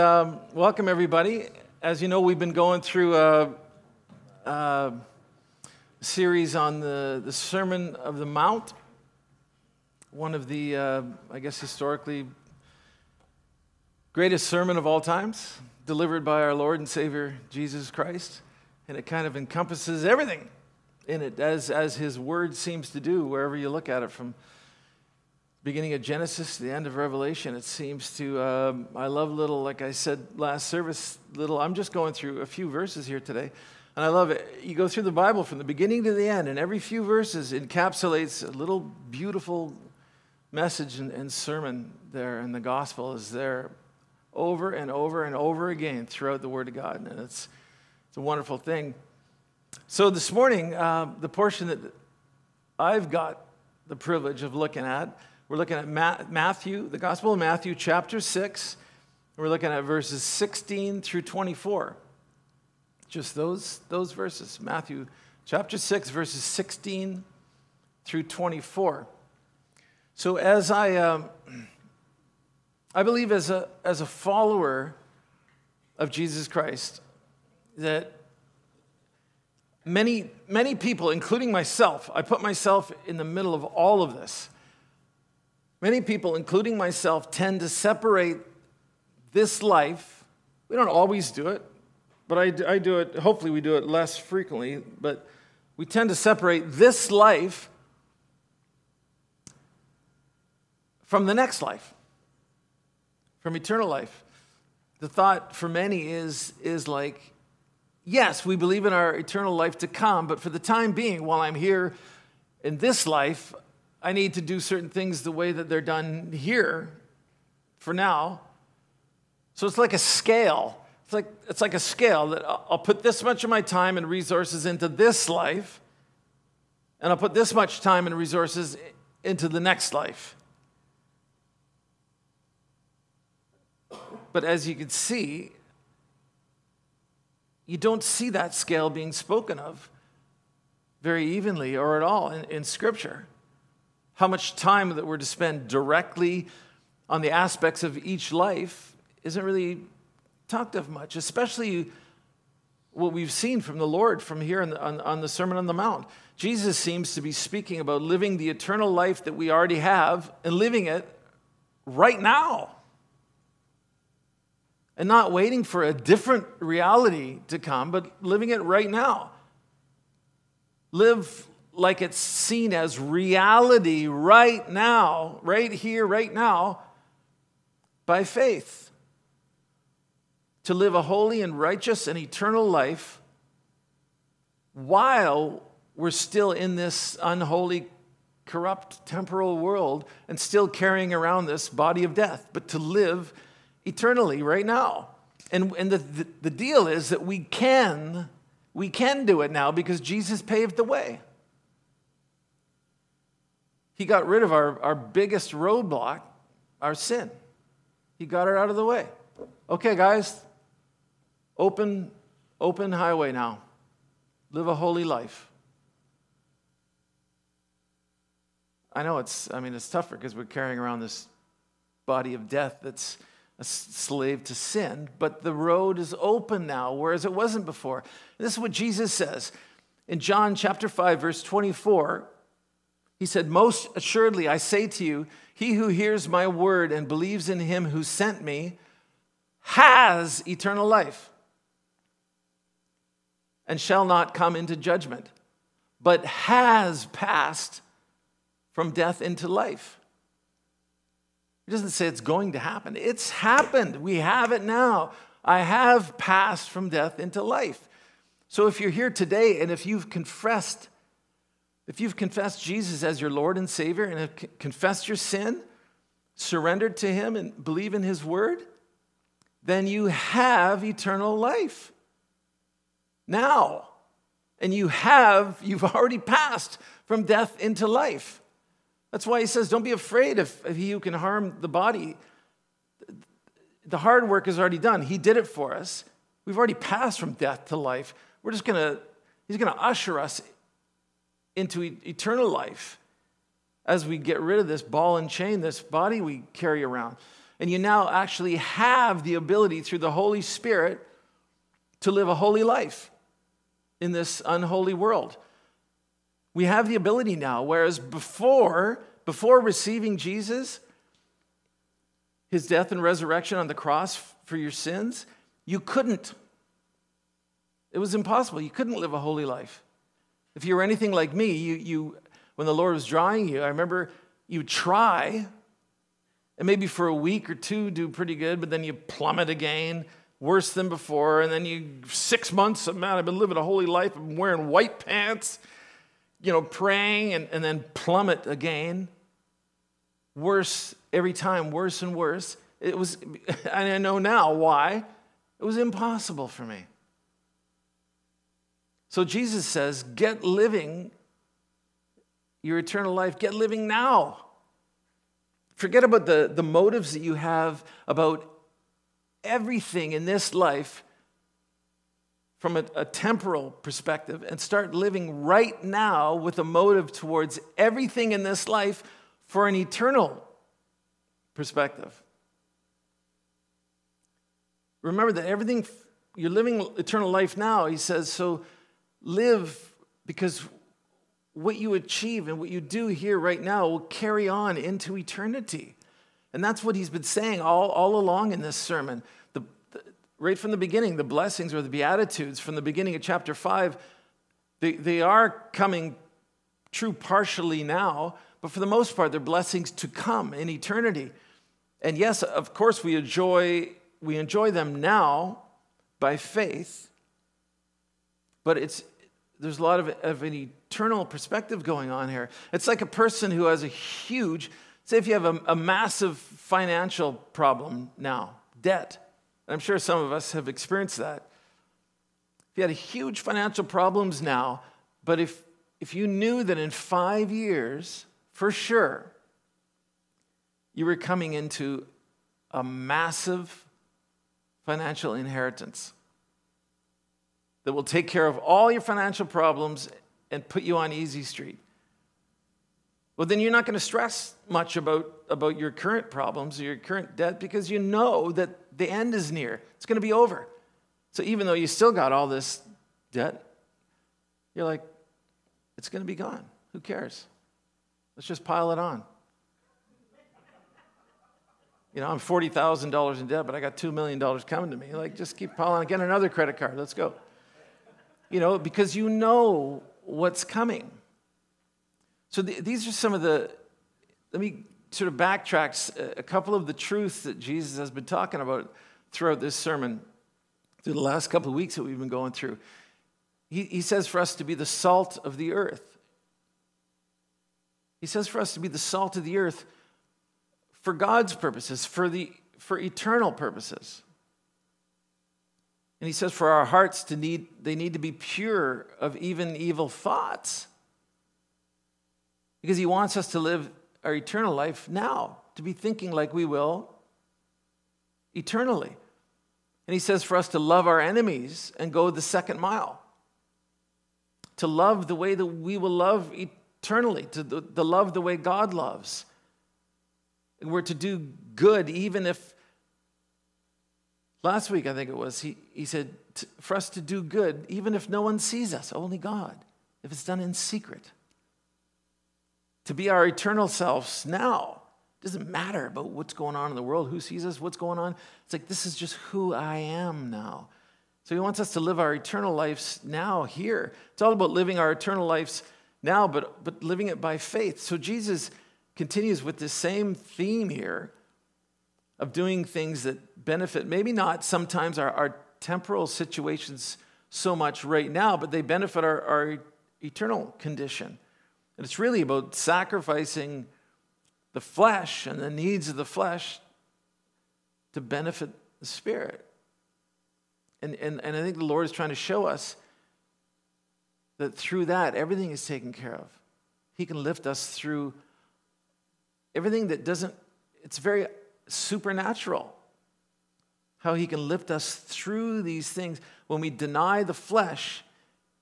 Um, welcome, everybody. As you know, we've been going through a, a series on the, the Sermon of the Mount, one of the, uh, I guess, historically greatest sermon of all times, delivered by our Lord and Savior Jesus Christ. And it kind of encompasses everything in it, as, as his word seems to do, wherever you look at it from beginning of Genesis to the end of Revelation, it seems to. Um, I love little, like I said last service, little. I'm just going through a few verses here today, and I love it. You go through the Bible from the beginning to the end, and every few verses encapsulates a little beautiful message and, and sermon there, and the gospel is there over and over and over again throughout the Word of God, and it's it's a wonderful thing. So this morning, uh, the portion that I've got the privilege of looking at we're looking at Matthew, the Gospel of Matthew, chapter 6. We're looking at verses 16 through 24. Just those, those verses. Matthew chapter 6, verses 16 through 24. So, as I, um, I believe as a, as a follower of Jesus Christ, that many, many people, including myself, I put myself in the middle of all of this Many people, including myself, tend to separate this life. We don't always do it, but I, I do it, hopefully, we do it less frequently, but we tend to separate this life from the next life, from eternal life. The thought for many is, is like, yes, we believe in our eternal life to come, but for the time being, while I'm here in this life, I need to do certain things the way that they're done here for now. So it's like a scale. It's like, it's like a scale that I'll put this much of my time and resources into this life, and I'll put this much time and resources into the next life. But as you can see, you don't see that scale being spoken of very evenly or at all in, in Scripture how much time that we're to spend directly on the aspects of each life isn't really talked of much, especially what we've seen from the Lord from here on the, on, on the Sermon on the Mount. Jesus seems to be speaking about living the eternal life that we already have and living it right now. And not waiting for a different reality to come, but living it right now. Live like it's seen as reality right now, right here, right now, by faith. To live a holy and righteous and eternal life while we're still in this unholy, corrupt, temporal world and still carrying around this body of death, but to live eternally right now. And, and the, the, the deal is that we can, we can do it now because Jesus paved the way. He got rid of our, our biggest roadblock, our sin. He got it out of the way. Okay, guys, open, open highway now. Live a holy life. I know it's, I mean, it's tougher because we're carrying around this body of death that's a slave to sin, but the road is open now, whereas it wasn't before. this is what Jesus says in John chapter 5, verse 24. He said, Most assuredly, I say to you, he who hears my word and believes in him who sent me has eternal life and shall not come into judgment, but has passed from death into life. He doesn't say it's going to happen, it's happened. We have it now. I have passed from death into life. So if you're here today and if you've confessed if you've confessed Jesus as your Lord and Savior and have confessed your sin, surrendered to Him, and believe in His word, then you have eternal life now. And you have, you've already passed from death into life. That's why he says, Don't be afraid of, of he who can harm the body. The hard work is already done. He did it for us. We've already passed from death to life. We're just gonna, he's gonna usher us into eternal life as we get rid of this ball and chain, this body we carry around. And you now actually have the ability through the Holy Spirit to live a holy life in this unholy world. We have the ability now, whereas before, before receiving Jesus, his death and resurrection on the cross for your sins, you couldn't. It was impossible. You couldn't live a holy life. If you were anything like me, you, you when the Lord was drawing you, I remember you try, and maybe for a week or two do pretty good, but then you plummet again, worse than before, and then you six months, man, I've been living a holy life, I'm wearing white pants, you know, praying, and, and then plummet again. Worse every time, worse and worse. It was, and I know now why. It was impossible for me. So Jesus says, get living your eternal life. Get living now. Forget about the, the motives that you have about everything in this life from a, a, temporal perspective and start living right now with a motive towards everything in this life for an eternal perspective. Remember that everything, you're living eternal life now, he says, so live because what you achieve and what you do here right now will carry on into eternity. And that's what he's been saying all, all along in this sermon. The, the, right from the beginning, the blessings or the Beatitudes from the beginning of chapter 5, they, they are coming true partially now, but for the most part, they're blessings to come in eternity. And yes, of course, we enjoy, we enjoy them now by faith, but it's, there's a lot of, of an eternal perspective going on here. It's like a person who has a huge, say, if you have a, a massive financial problem now, debt. I'm sure some of us have experienced that. If you had a huge financial problems now, but if, if you knew that in five years, for sure, you were coming into a massive financial inheritance that will take care of all your financial problems and put you on easy street. Well, then you're not going to stress much about, about your current problems or your current debt because you know that the end is near. It's going to be over. So even though you still got all this debt, you're like, it's going to be gone. Who cares? Let's just pile it on. You know, I'm $40,000 in debt, but I got $2 million coming to me. Like, just keep piling, get another credit card. Let's go you know, because you know what's coming. So th- these are some of the, let me sort of backtrack a couple of the truths that Jesus has been talking about throughout this sermon, through the last couple of weeks that we've been going through. He, he says for us to be the salt of the earth. He says for us to be the salt of the earth for God's purposes, for, the, for eternal purposes. And he says, for our hearts to need, they need to be pure of even evil thoughts. Because he wants us to live our eternal life now, to be thinking like we will eternally. And he says for us to love our enemies and go the second mile. To love the way that we will love eternally, to, the, to love the way God loves. And we're to do good even if Last week, I think it was, he, he said, for us to do good, even if no one sees us, only God, if it's done in secret. To be our eternal selves now. Doesn't matter about what's going on in the world, who sees us, what's going on. It's like, this is just who I am now. So he wants us to live our eternal lives now, here. It's all about living our eternal lives now, but, but living it by faith. So Jesus continues with this same theme here of doing things that benefit, maybe not sometimes our, our temporal situations so much right now, but they benefit our, our eternal condition. And it's really about sacrificing the flesh and the needs of the flesh to benefit the spirit. And, and, and I think the Lord is trying to show us that through that, everything is taken care of. He can lift us through everything that doesn't, it's very supernatural. How he can lift us through these things when we deny the flesh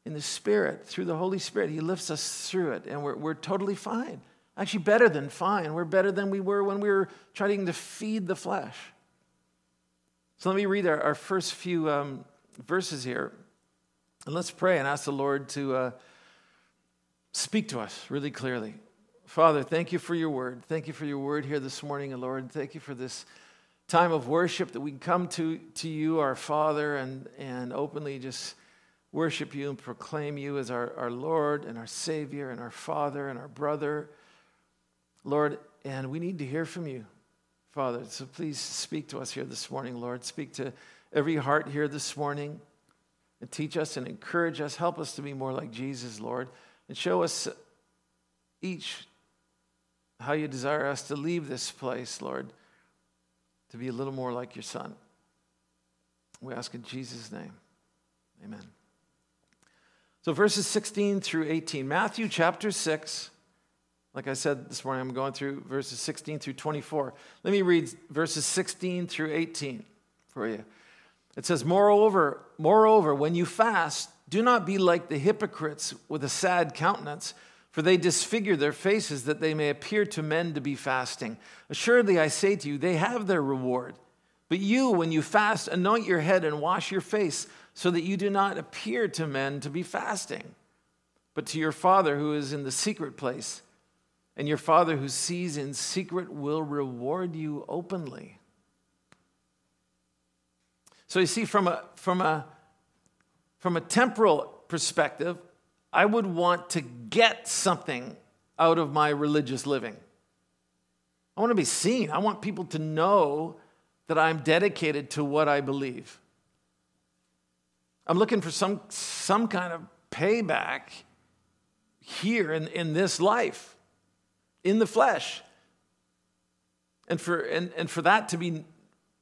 in the Spirit, through the Holy Spirit. He lifts us through it, and we're, we're totally fine. Actually, better than fine. We're better than we were when we were trying to feed the flesh. So let me read our, our first few um, verses here. And let's pray and ask the Lord to uh, speak to us really clearly. Father, thank you for your word. Thank you for your word here this morning, Lord. Thank you for this time of worship that we can come to, to you, our Father, and, and openly just worship you and proclaim you as our, our Lord and our Savior and our Father and our brother. Lord, and we need to hear from you, Father. So please speak to us here this morning, Lord. Speak to every heart here this morning and teach us and encourage us. Help us to be more like Jesus, Lord, and show us each how you desire us to leave this place, Lord, to be a little more like your Son. We ask in Jesus' name. Amen. So, verses 16 through 18, Matthew chapter 6. Like I said this morning, I'm going through verses 16 through 24. Let me read verses 16 through 18 for you. It says, Moreover, moreover, when you fast, do not be like the hypocrites with a sad countenance for they disfigure their faces that they may appear to men to be fasting. Assuredly, I say to you, they have their reward. But you, when you fast, anoint your head and wash your face, so that you do not appear to men to be fasting, but to your Father who is in the secret place. And your Father who sees in secret will reward you openly. So you see, from a, from a, from a temporal perspective, I would want to get something out of my religious living. I want to be seen. I want people to know that I'm dedicated to what I believe. I'm looking for some, some kind of payback here in, in this life, in the flesh. And for, and, and for that to be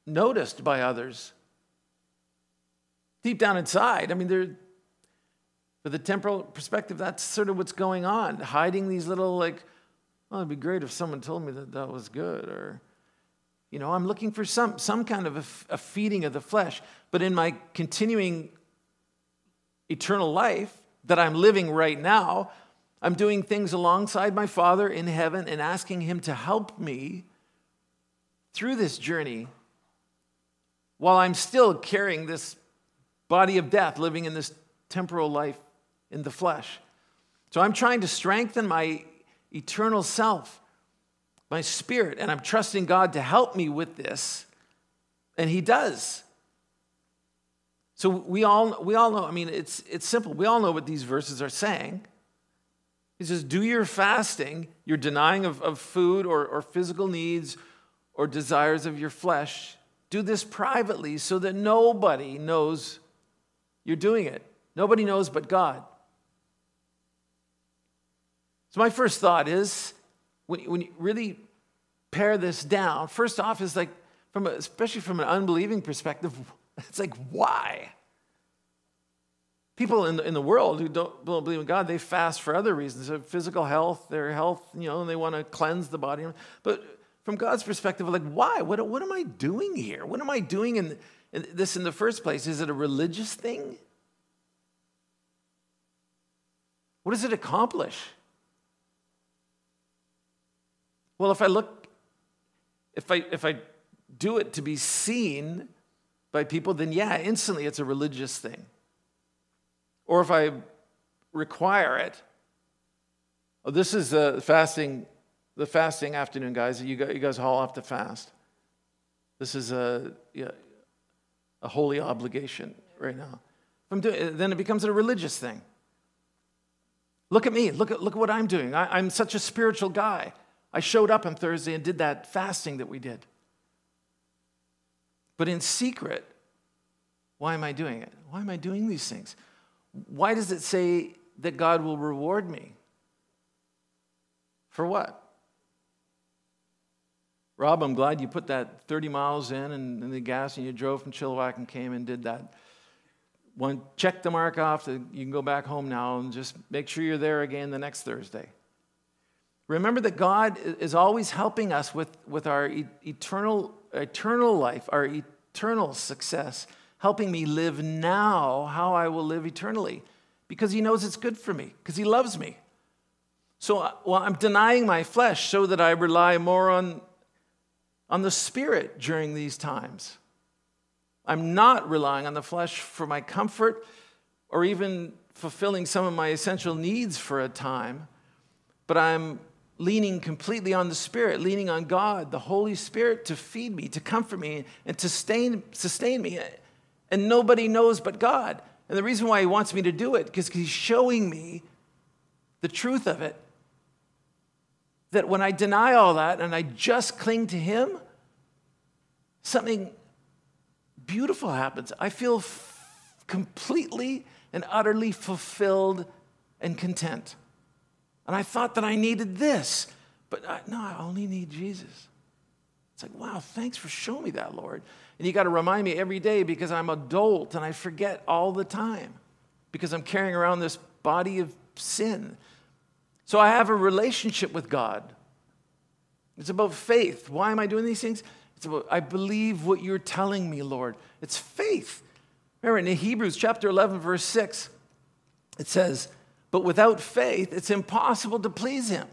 noticed by others. Deep down inside, I mean, there, for the temporal perspective, that's sort of what's going on. Hiding these little, like, well, it'd be great if someone told me that that was good. Or, you know, I'm looking for some, some kind of a, a feeding of the flesh. But in my continuing eternal life that I'm living right now, I'm doing things alongside my Father in heaven and asking Him to help me through this journey while I'm still carrying this body of death, living in this temporal life in the flesh. So I'm trying to strengthen my eternal self, my spirit, and I'm trusting God to help me with this. And He does. So we all, we all know, I mean, it's, it's simple. We all know what these verses are saying. He says, Do your fasting, your denying of, of food or, or physical needs or desires of your flesh, do this privately so that nobody knows you're doing it. Nobody knows but God. So, my first thought is when, when you really pare this down, first off, is like, from a, especially from an unbelieving perspective, it's like, why? People in the, in the world who don't, don't believe in God, they fast for other reasons physical health, their health, you know, and they want to cleanse the body. But from God's perspective, like, why? What, what am I doing here? What am I doing in, in this in the first place? Is it a religious thing? What does it accomplish? Well, if I look, if I, if I do it to be seen by people, then yeah, instantly it's a religious thing. Or if I require it, oh, this is the fasting, the fasting afternoon, guys. You guys, all have to fast. This is a, yeah, a holy obligation right now. Doing, then it becomes a religious thing. Look at me. Look at, look at what I'm doing. I, I'm such a spiritual guy. I showed up on Thursday and did that fasting that we did. But in secret, why am I doing it? Why am I doing these things? Why does it say that God will reward me? For what? Rob, I'm glad you put that 30 miles in and, and the gas and you drove from Chilliwack and came and did that. One, check the mark off. You can go back home now and just make sure you're there again the next Thursday. Remember that God is always helping us with, with our eternal, eternal life, our eternal success, helping me live now how I will live eternally because He knows it's good for me, because He loves me. So, uh, well, I'm denying my flesh so that I rely more on, on the Spirit during these times. I'm not relying on the flesh for my comfort or even fulfilling some of my essential needs for a time, but I'm leaning completely on the Spirit, leaning on God, the Holy Spirit, to feed me, to comfort me, and to sustain, sustain me. And nobody knows but God. And the reason why He wants me to do it, because He's showing me the truth of it. That when I deny all that and I just cling to Him, something beautiful happens. I feel f- completely and utterly fulfilled and content. And I thought that I needed this, but I, no, I only need Jesus. It's like, wow, thanks for showing me that, Lord. And you got to remind me every day because I'm adult and I forget all the time because I'm carrying around this body of sin. So I have a relationship with God. It's about faith. Why am I doing these things? It's about, I believe what you're telling me, Lord. It's faith. Remember in Hebrews chapter 11, verse 6, it says, But without faith, it's impossible to please him.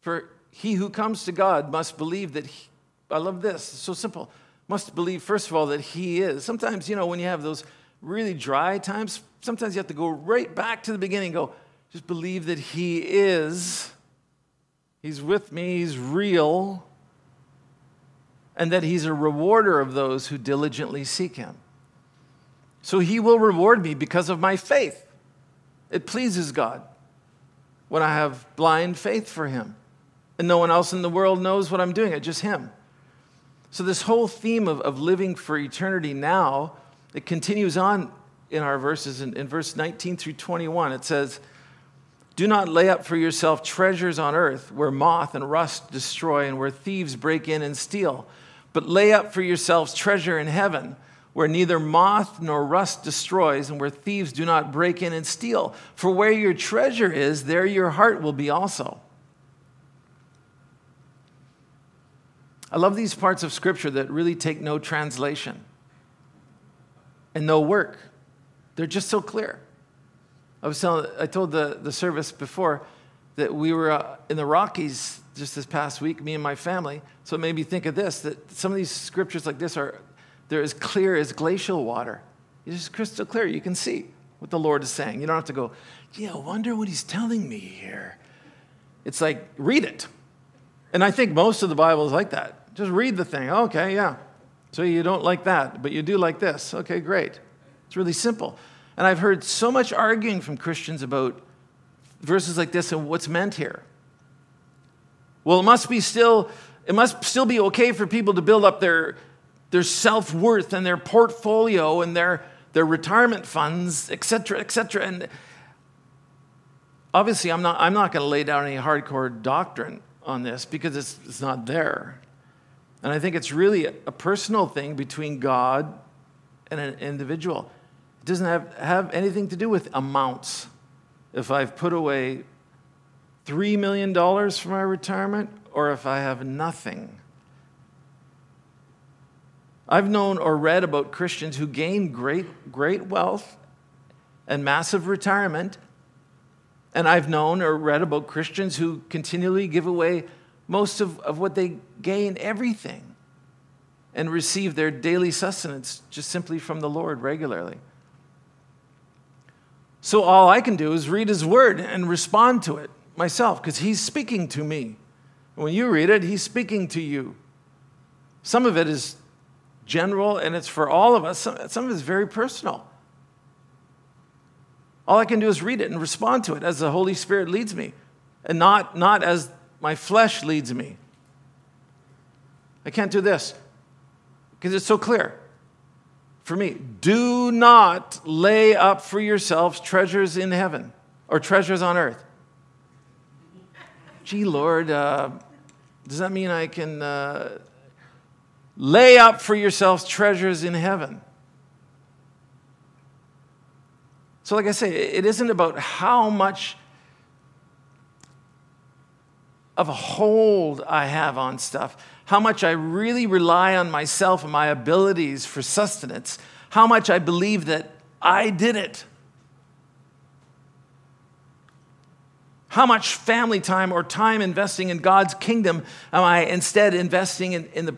For he who comes to God must believe that he, I love this, it's so simple, must believe, first of all, that he is. Sometimes, you know, when you have those really dry times, sometimes you have to go right back to the beginning, and go, just believe that he is. He's with me, he's real, and that he's a rewarder of those who diligently seek him. So he will reward me because of my faith. It pleases God when I have blind faith for him. And no one else in the world knows what I'm doing, it's just him. So, this whole theme of, of living for eternity now, it continues on in our verses. In, in verse 19 through 21, it says, Do not lay up for yourself treasures on earth where moth and rust destroy and where thieves break in and steal, but lay up for yourselves treasure in heaven where neither moth nor rust destroys, and where thieves do not break in and steal. For where your treasure is, there your heart will be also. I love these parts of Scripture that really take no translation and no work. They're just so clear. I was telling, I told the, the service before that we were uh, in the Rockies just this past week, me and my family. So it made me think of this that some of these scriptures like this are they're as clear as glacial water. It's just crystal clear. You can see what the Lord is saying. You don't have to go, yeah, I wonder what he's telling me here. It's like, read it. And I think most of the Bible is like that. Just read the thing. Okay, yeah. So you don't like that, but you do like this. Okay, great. It's really simple. And I've heard so much arguing from Christians about verses like this and what's meant here. Well, it must be still, it must still be okay for people to build up their their self worth and their portfolio and their, their retirement funds, et cetera, et cetera. And obviously, I'm not, I'm not going to lay down any hardcore doctrine on this because it's, it's not there. And I think it's really a personal thing between God and an individual. It doesn't have, have anything to do with amounts. If I've put away $3 million for my retirement or if I have nothing. I've known or read about Christians who gain great, great wealth and massive retirement. And I've known or read about Christians who continually give away most of, of what they gain, everything, and receive their daily sustenance just simply from the Lord regularly. So all I can do is read His Word and respond to it myself because He's speaking to me. When you read it, He's speaking to you. Some of it is general and it's for all of us. Some, some of it is very personal. All I can do is read it and respond to it as the Holy Spirit leads me, and not, not as my flesh leads me. I can't do this because it's so clear for me. Do not lay up for yourselves treasures in heaven or treasures on earth. Gee, Lord, uh, does that mean I can uh, Lay up for yourselves treasures in heaven. So, like I say, it isn't about how much of a hold I have on stuff, how much I really rely on myself and my abilities for sustenance, how much I believe that I did it. How much family time or time investing in God's kingdom am I instead investing in, in the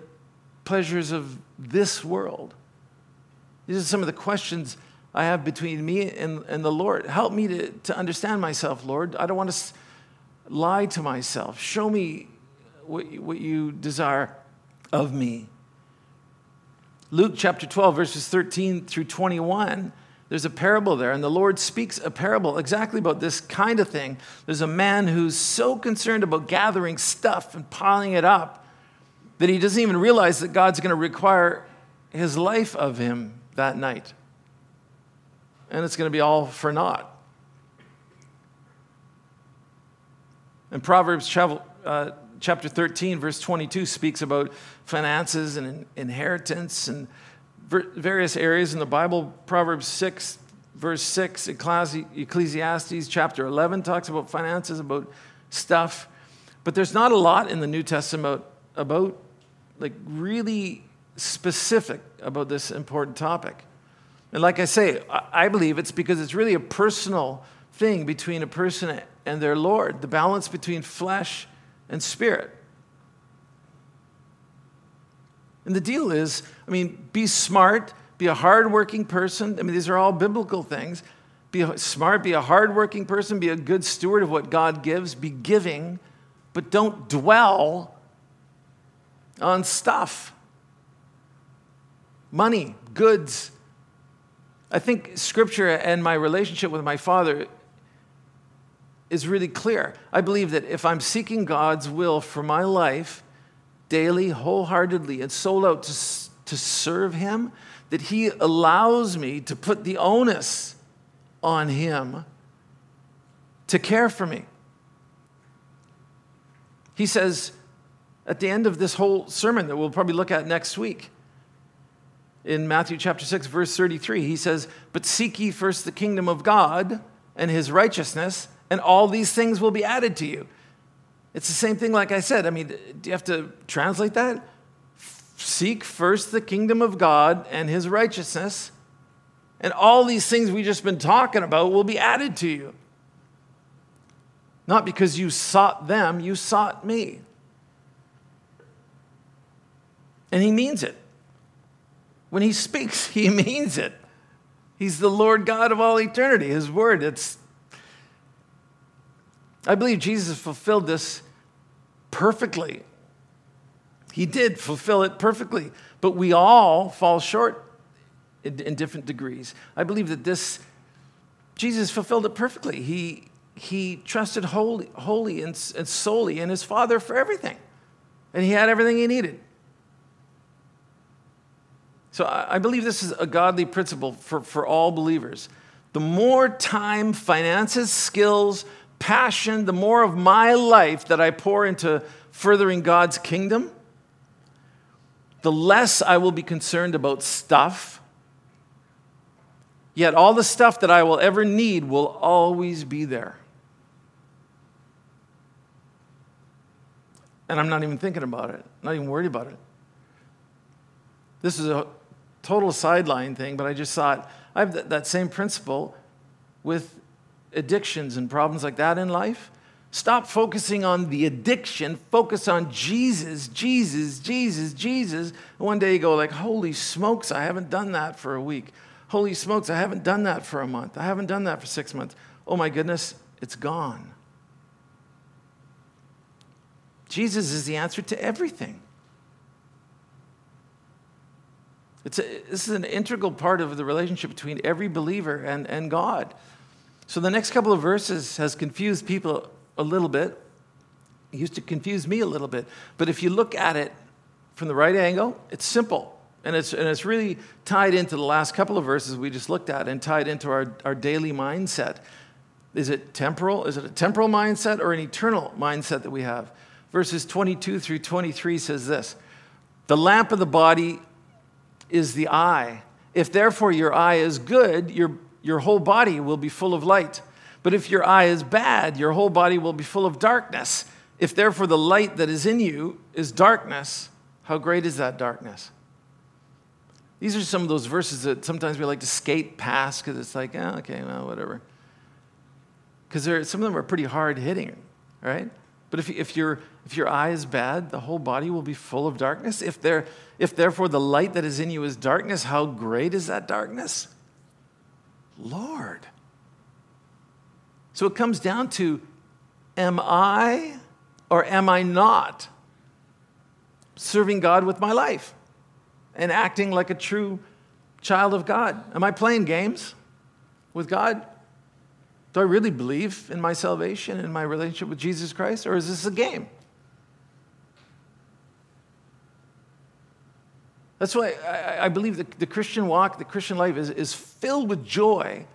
pleasures of this world? These are some of the questions I have between me and, and the Lord. Help me to, to understand myself, Lord. I don't want to lie to myself. Show me what, what you desire of me. Luke chapter 12, verses 13 through 21, there's a parable there, and the Lord speaks a parable exactly about this kind of thing. There's a man who's so concerned about gathering stuff and piling it up that he doesn't even realize that God's going to require his life of him that night. And it's going to be all for naught. And Proverbs uh, chapter 13, verse 22 speaks about finances and inheritance and various areas in the Bible. Proverbs 6, verse 6, Ecclesiastes chapter 11 talks about finances, about stuff. But there's not a lot in the New Testament about, like, really specific about this important topic. And like I say, I believe it's because it's really a personal thing between a person and their Lord, the balance between flesh and spirit. And the deal is, I mean, be smart, be a hardworking person. I mean, these are all biblical things. Be smart, be a hardworking person, be a good steward of what God gives, be giving, but don't dwell on stuff money, goods. I think scripture and my relationship with my father is really clear. I believe that if I'm seeking God's will for my life daily, wholeheartedly, and sold out to, to serve Him, that He allows me to put the onus on Him to care for me. He says at the end of this whole sermon that we'll probably look at next week, in Matthew chapter 6, verse 33, he says, But seek ye first the kingdom of God and his righteousness, and all these things will be added to you. It's the same thing, like I said. I mean, do you have to translate that? Seek first the kingdom of God and his righteousness, and all these things we've just been talking about will be added to you. Not because you sought them, you sought me. And he means it. When he speaks, he means it. He's the Lord God of all eternity. His word, it's I believe Jesus fulfilled this perfectly. He did fulfill it perfectly, but we all fall short in, in, different degrees. I believe that this, Jesus fulfilled it perfectly. He, he trusted wholly, wholly and, and solely in his Father for everything, and he had everything he needed. So I, believe this is a godly principle for, for all believers. The more time, finances, skills, passion, the more of my life that I pour into furthering God's kingdom, the less I will be concerned about stuff. Yet all the stuff that I will ever need will always be there. And I'm not even thinking about it, not even worried about it. This is a total sideline thing, but I just thought I have that, same principle with addictions and problems like that in life. Stop focusing on the addiction, focus on Jesus, Jesus, Jesus, Jesus. And one day you go like, "Holy smokes, I haven't done that for a week. Holy smokes, I haven't done that for a month. I haven't done that for 6 months. Oh my goodness, it's gone." Jesus is the answer to everything. It's a, this is an integral part of the relationship between every believer and, and God. So the next couple of verses has confused people a little bit. It used to confuse me a little bit. But if you look at it from the right angle, it's simple. And it's, and it's really tied into the last couple of verses we just looked at and tied into our, our daily mindset. Is it temporal? Is it a temporal mindset or an eternal mindset that we have? Verses 22 through 23 says this The lamp of the body is the eye. If therefore your eye is good, your your whole body will be full of light. But if your eye is bad, your whole body will be full of darkness. If therefore the light that is in you is darkness, how great is that darkness? These are some of those verses that sometimes we like to skate past because it's like, oh, okay, well, whatever. because some of them are pretty hard hitting, right? But if, if, your if your eye is bad, the whole body will be full of darkness. If, there, if therefore the light that is in you is darkness, how great is that darkness? Lord. So it comes down to am I or am I not serving God with my life and acting like a true child of God? Am I playing games with God? Do I really believe in my salvation and my relationship with Jesus Christ, or is this a game? That's why I, I believe the, the Christian walk, the Christian life is, is filled with joy,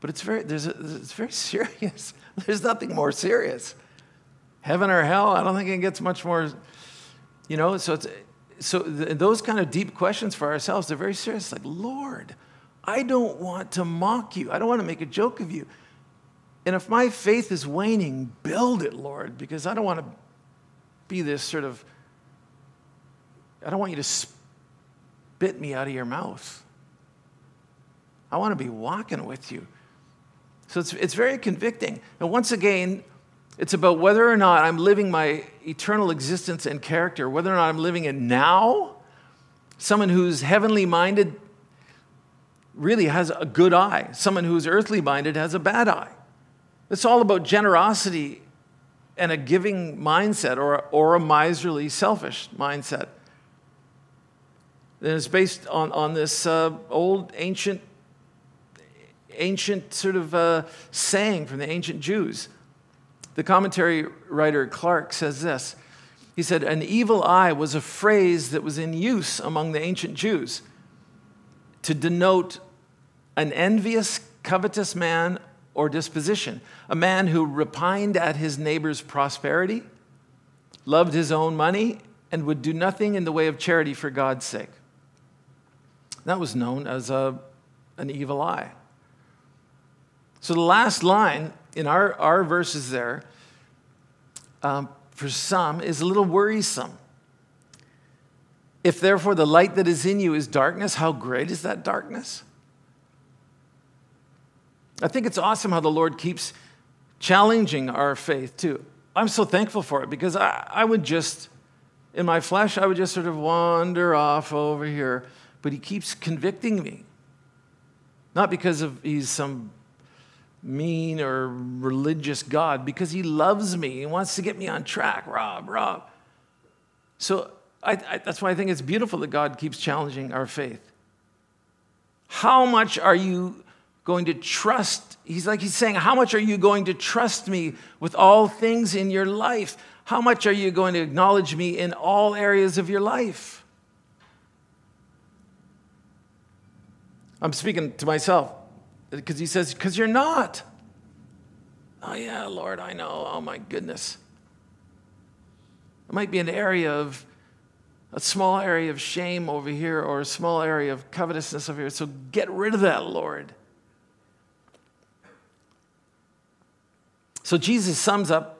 but it's very, there's a, it's very serious. There's nothing more serious. Heaven or hell, I don't think it gets much more, you know, so it's, so those kind of deep questions for ourselves, they're very serious. Like, Lord, I don't want to mock you. I don't want to make a joke of you. And if my faith is waning, build it, Lord, because I don't want to be this sort of, I don't want you to spit me out of your mouth. I want to be walking with you. So it's, it's very convicting. And once again, it's about whether or not I'm living my eternal existence and character, whether or not I'm living it now. Someone who's heavenly minded really has a good eye, someone who's earthly minded has a bad eye. It's all about generosity and a giving mindset or, or a miserly, selfish mindset. And it's based on, on this uh, old ancient, ancient sort of uh, saying from the ancient Jews. The commentary writer Clarke says this. He said, An evil eye was a phrase that was in use among the ancient Jews to denote an envious, covetous man or disposition, a man who repined at his neighbor's prosperity, loved his own money, and would do nothing in the way of charity for God's sake. That was known as a, an evil eye. So the last line in our, our verses there, um, for some, is a little worrisome. If therefore the light that is in you is darkness, how great is that darkness? I think it's awesome how the Lord keeps challenging our faith too. I'm so thankful for it because I, I would just, in my flesh, I would just sort of wander off over here, but He keeps convicting me. Not because of He's some mean or religious God, because He loves me. He wants to get me on track. Rob, Rob. So I, I, that's why I think it's beautiful that God keeps challenging our faith. How much are you going to trust? He's like, he's saying, How much are you going to trust me with all things in your life? How much are you going to acknowledge me in all areas of your life? I'm speaking to myself because he says, Because you're not. Oh, yeah, Lord, I know. Oh, my goodness. It might be an area of, a small area of shame over here or a small area of covetousness over here. So get rid of that, Lord. So Jesus sums up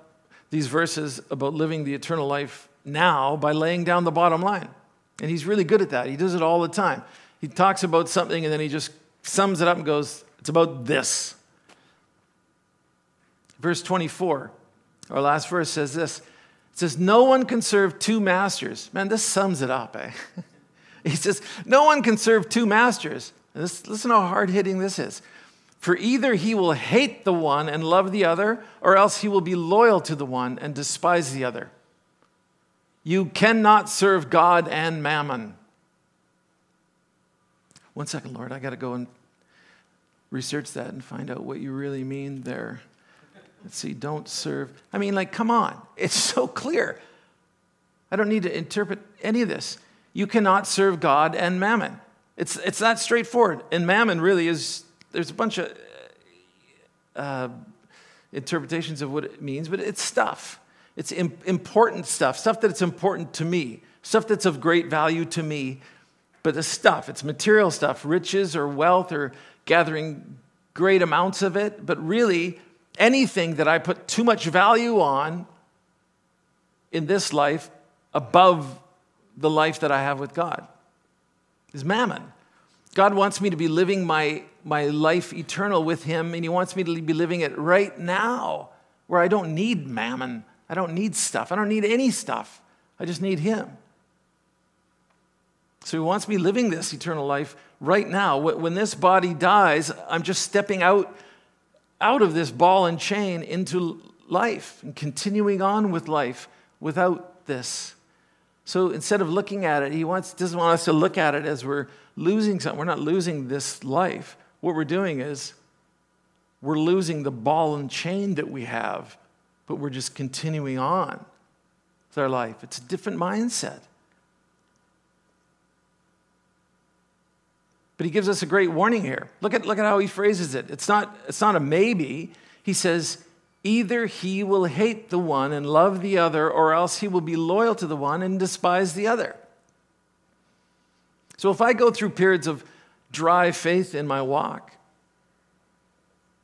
these verses about living the eternal life now by laying down the bottom line. And he's really good at that. He does it all the time. He talks about something and then he just sums it up and goes, It's about this. Verse 24, our last verse says this It says, No one can serve two masters. Man, this sums it up, eh? he says, No one can serve two masters. This, listen how hard hitting this is. For either he will hate the one and love the other, or else he will be loyal to the one and despise the other. You cannot serve God and mammon. One second, Lord, I got to go and research that and find out what you really mean there. Let's see, don't serve. I mean, like, come on. It's so clear. I don't need to interpret any of this. You cannot serve God and mammon. It's, it's that straightforward. And mammon really is there's a bunch of uh, interpretations of what it means, but it's stuff. It's important stuff, stuff that's important to me, stuff that's of great value to me. But the stuff, it's material stuff, riches or wealth or gathering great amounts of it. But really, anything that I put too much value on in this life above the life that I have with God is mammon. God wants me to be living my, my life eternal with Him, and He wants me to be living it right now, where I don't need mammon. I don't need stuff. I don't need any stuff. I just need Him. So He wants me living this eternal life right now. When this body dies, I'm just stepping out, out of this ball and chain into life and continuing on with life without this. So instead of looking at it, he wants, doesn't want us to look at it as we're losing something. We're not losing this life. What we're doing is we're losing the ball and chain that we have, but we're just continuing on with our life. It's a different mindset. But he gives us a great warning here. Look at, look at how he phrases it. It's not, it's not a maybe. He says, Either he will hate the one and love the other, or else he will be loyal to the one and despise the other. So if I go through periods of dry faith in my walk,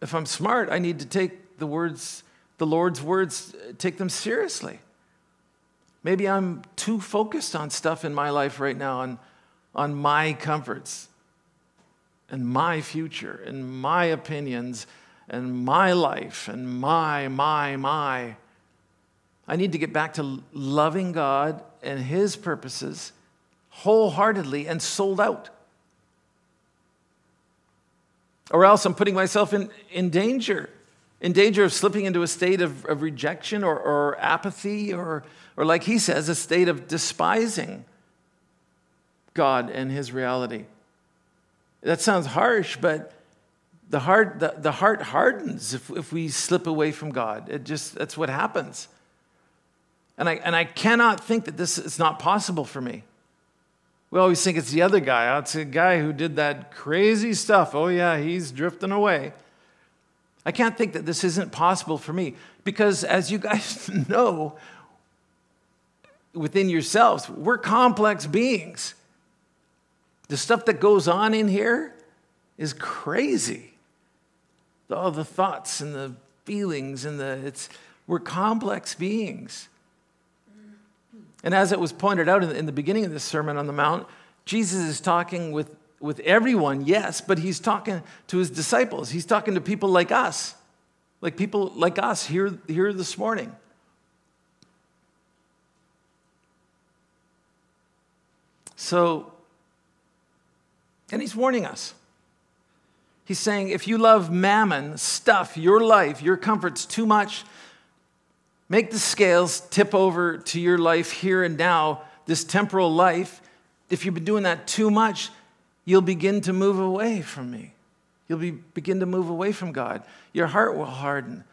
if I'm smart, I need to take the words, the Lord's words, take them seriously. Maybe I'm too focused on stuff in my life right now, on, on my comforts and my future and my opinions and my life and my, my, my. I need to get back to loving God and His purposes wholeheartedly and sold out. Or else I'm putting myself in, in danger, in danger of slipping into a state of, of rejection or, or apathy, or, or like he says, a state of despising God and His reality. That sounds harsh, but the heart, the, the heart hardens if, if we slip away from God. It just, that's what happens. And I, and I cannot think that this is not possible for me. We always think it's the other guy. Oh, it's a guy who did that crazy stuff. Oh, yeah, he's drifting away. I can't think that this isn't possible for me because, as you guys know, within yourselves, we're complex beings. The stuff that goes on in here is crazy all the thoughts and the feelings and the it's we're complex beings. And as it was pointed out in the, beginning of this Sermon on the Mount, Jesus is talking with, with everyone, yes, but he's talking to his disciples. He's talking to people like us, like people like us here, here this morning. So, and he's warning us. He's saying if you love mammon, stuff, your life, your comforts too much, make the scales tip over to your life here and now, this temporal life. If you've been doing that too much, you'll begin to move away from me. You'll be, begin to move away from God. Your heart will harden.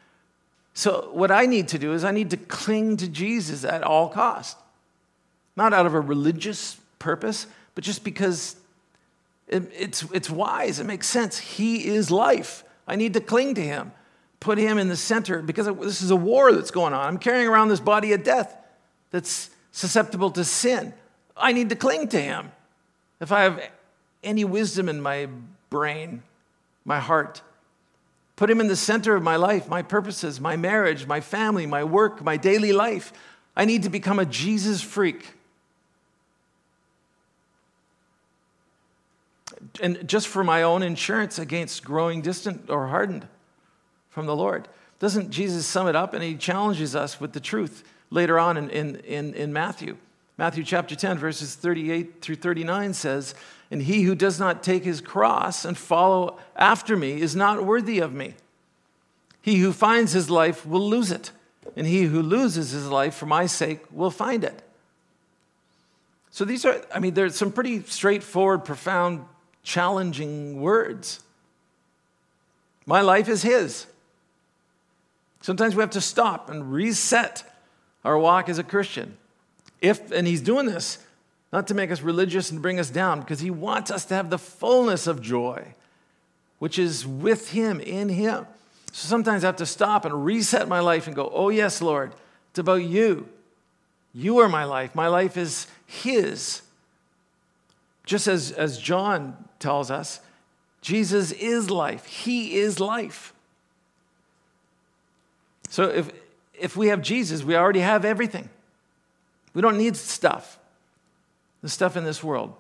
So, what I need to do is I need to cling to Jesus at all cost. Not out of a religious purpose, but just because it, it's, it's wise, it makes sense. He is life. I need to cling to him, put him in the center because this is a war that's going on. I'm carrying around this body of death that's susceptible to sin. I need to cling to him. If I have any wisdom in my brain, my heart, put him in the center of my life, my purposes, my marriage, my family, my work, my daily life. I need to become a Jesus freak. and just for my own insurance against growing distant or hardened from the Lord. Doesn't Jesus sum it up? And he challenges us with the truth later on in, in, in, in Matthew. Matthew chapter 10, verses 38 through 39 says, And he who does not take his cross and follow after me is not worthy of me. He who finds his life will lose it, and he who loses his life for my sake will find it. So these are, I mean, there's some pretty straightforward, profound challenging words. My life is His. Sometimes we have to stop and reset our walk as a Christian. If, and He's doing this not to make us religious and bring us down, because He wants us to have the fullness of joy, which is with Him, in Him. So sometimes I have to stop and reset my life and go, Oh, yes, Lord, it's about you. You are my life. My life is His. Just as, as John tells us, Jesus is life. He is life. So if, if we have Jesus, we already have everything. We don't need stuff, the stuff in this world.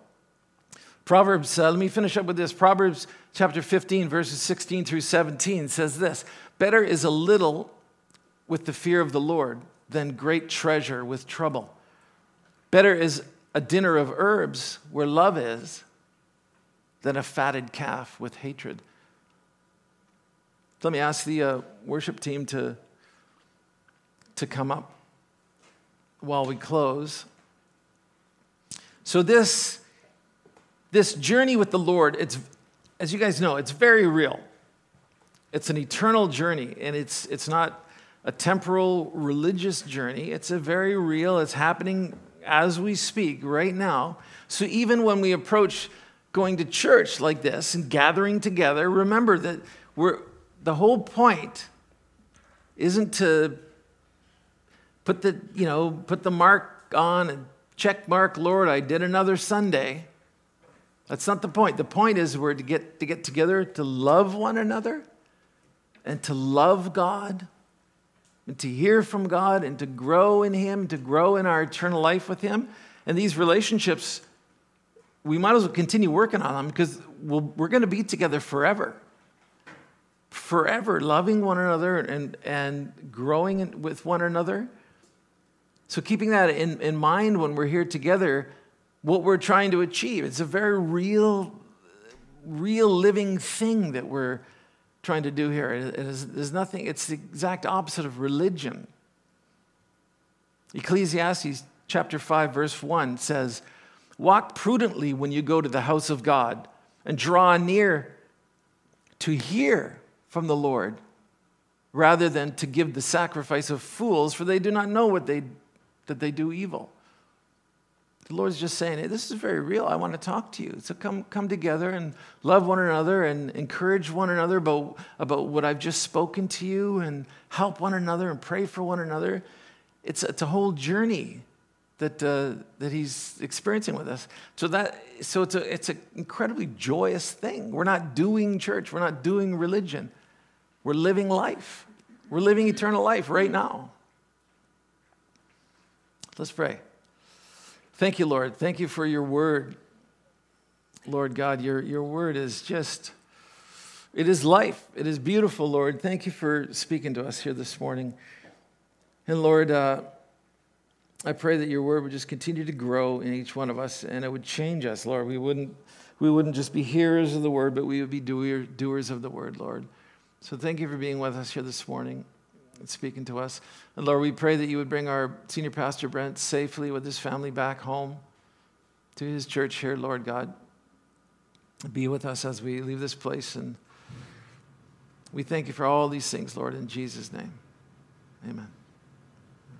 Proverbs, uh, let me finish up with this. Proverbs chapter 15, verses 16 through 17 says this Better is a little with the fear of the Lord than great treasure with trouble. Better is a dinner of herbs where love is than a fatted calf with hatred. Let me ask the uh, worship team to, to come up while we close. So, this this journey with the Lord, it's, as you guys know, it's very real. It's an eternal journey, and it's, it's not a temporal religious journey. It's a very real, it's happening as we speak right now. So even when we approach going to church like this and gathering together, remember that we're, the whole point isn't to put the, you know, put the mark on and check mark, Lord, I did another Sunday. That's not the point. The point is we're to get, to get together to love one another and to love God and to hear from God and to grow in Him, to grow in our eternal life with Him. And these relationships, we might as well continue working on them because we we are going to be together forever. Forever, loving one another and, and growing with one another. So, keeping that in, in mind when we're here together, what we're trying to achieve. It's a very real, real living thing that we're trying to do here. It is, there's nothing, it's the exact opposite of religion. Ecclesiastes chapter 5, verse 1 says, Walk prudently when you go to the house of God and draw near to hear from the Lord rather than to give the sacrifice of fools, for they do not know what they, that they do evil. The Lord's just saying, hey, this is very real. I want to talk to you. So come, come together and love one another and encourage one another about, about what I've just spoken to you and help one another and pray for one another. It's, it's a whole journey that, uh, that he's experiencing with us. So, that, so it's, a, it's an incredibly joyous thing. We're not doing church, we're not doing religion. We're living life. We're living eternal life right now. Let's pray. Thank you, Lord. Thank you for your word. Lord God, your, your word is just, it is life. It is beautiful, Lord. Thank you for speaking to us here this morning. And Lord, uh, I pray that your word would just continue to grow in each one of us and it would change us, Lord. We wouldn't, we wouldn't just be hearers of the word, but we would be doer, doers of the word, Lord. So thank you for being with us here this morning speaking to us. And Lord, we pray that you would bring our senior pastor Brent safely with his family back home to his church here, Lord God. Be with us as we leave this place. And we thank you for all these things, Lord, in Jesus' name. Amen.